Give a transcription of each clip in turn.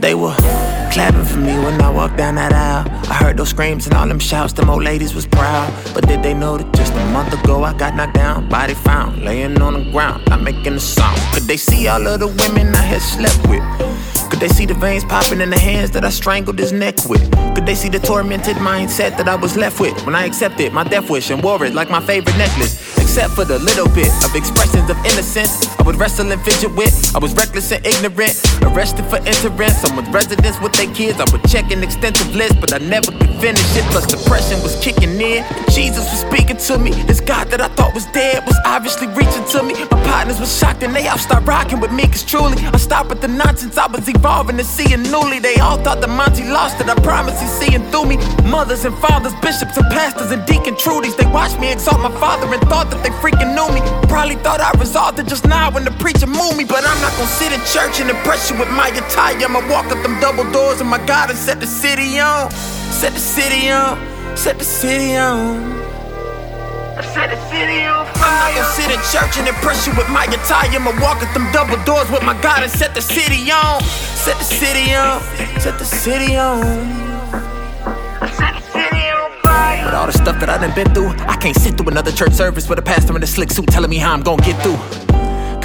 They were clapping for me when I walked down that aisle. I heard those screams and all them shouts, them old ladies was proud. But did they know that just a month ago I got knocked down, body found, laying on the ground, not making a sound? Could they see all of the women I had slept with? Could they see the veins popping in the hands that I strangled his neck with? Could they see the tormented mindset that I was left with when I accepted my death wish and wore it like my favorite necklace? Except for the little bit of expressions of innocence I would wrestle and fidget with. I was reckless and ignorant, arrested for entering someone's residence with their kids. I would check an extensive list, but I never could finish it. Plus, depression was kicking in. Jesus was speaking to me. This God that I thought was dead was obviously reaching to me. My partners were shocked and they all start rocking with me, cause truly, I stopped with the nonsense. I was evolving and seeing newly. They all thought that Monty lost it. I promise he's seeing through me. Mothers and fathers, bishops and pastors and deacon Trudies. They watched me exalt my father and thought that they freaking knew me. Probably thought I resolved it just now when the preacher moved me. But I'm not gonna sit in church and impress you with my attire. I'ma walk up them double doors and my God and set the city on. Set the city on. Set the city on. Set the city fire. Sit in church and impress you with my attire. I'ma walk up them double doors with my God and set the city on. Set the city on. Set the city on. But all the stuff that I done been through, I can't sit through another church service with a pastor in a slick suit telling me how I'm gonna get through.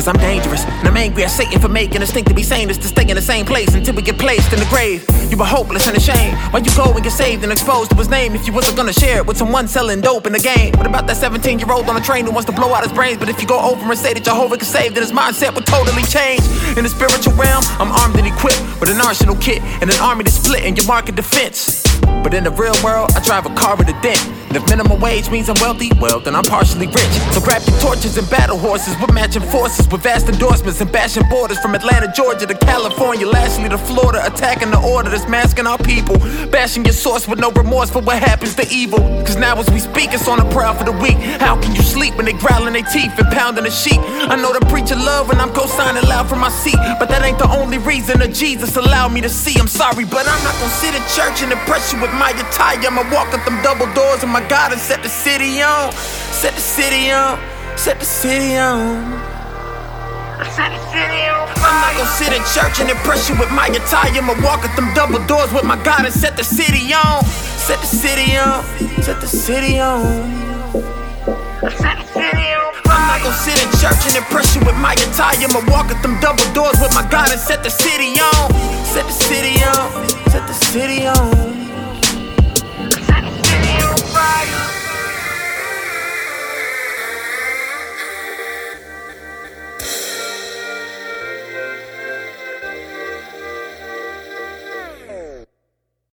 Cause I'm dangerous, and I'm angry at Satan for making us think to be sane is to stay in the same place until we get placed in the grave. You were hopeless and ashamed. Why you go and get saved and exposed to his name if you wasn't gonna share it with someone selling dope in the game? What about that 17 year old on a train who wants to blow out his brains? But if you go over and say that Jehovah can save, then his mindset would totally change. In the spiritual realm, I'm armed and equipped with an arsenal kit and an army to split in your market defense. But in the real world, I drive a car with a dent. And if minimum wage means I'm wealthy, well, then I'm partially rich. So grab your torches and battle horses with matching forces, with vast endorsements and bashing borders from Atlanta, Georgia to California, lastly to Florida, attacking the order that's masking our people. Bashing your source with no remorse for what happens to evil. Cause now as we speak, it's on the prowl for the weak. How can you sleep when they growling their teeth and pounding the sheep? I know the preacher love when I'm co-signing loud from my seat, but that ain't the only reason that Jesus allowed me to see. I'm sorry, but I'm not gonna sit in church and impress you with my attire. I'ma walk up them double doors and my God and set the city on. Set the city on. Set the city on. Set the city on fire. I'm not gonna sit in church and impress you with my attire. I'ma walk up them double doors with my God and set the city on. Set the city on. Set the city on. Set the city on. I'm not gonna sit in church and impress you with my attire. I'ma walk up them double doors with my God and set the city on. Set the city on. Set the city on.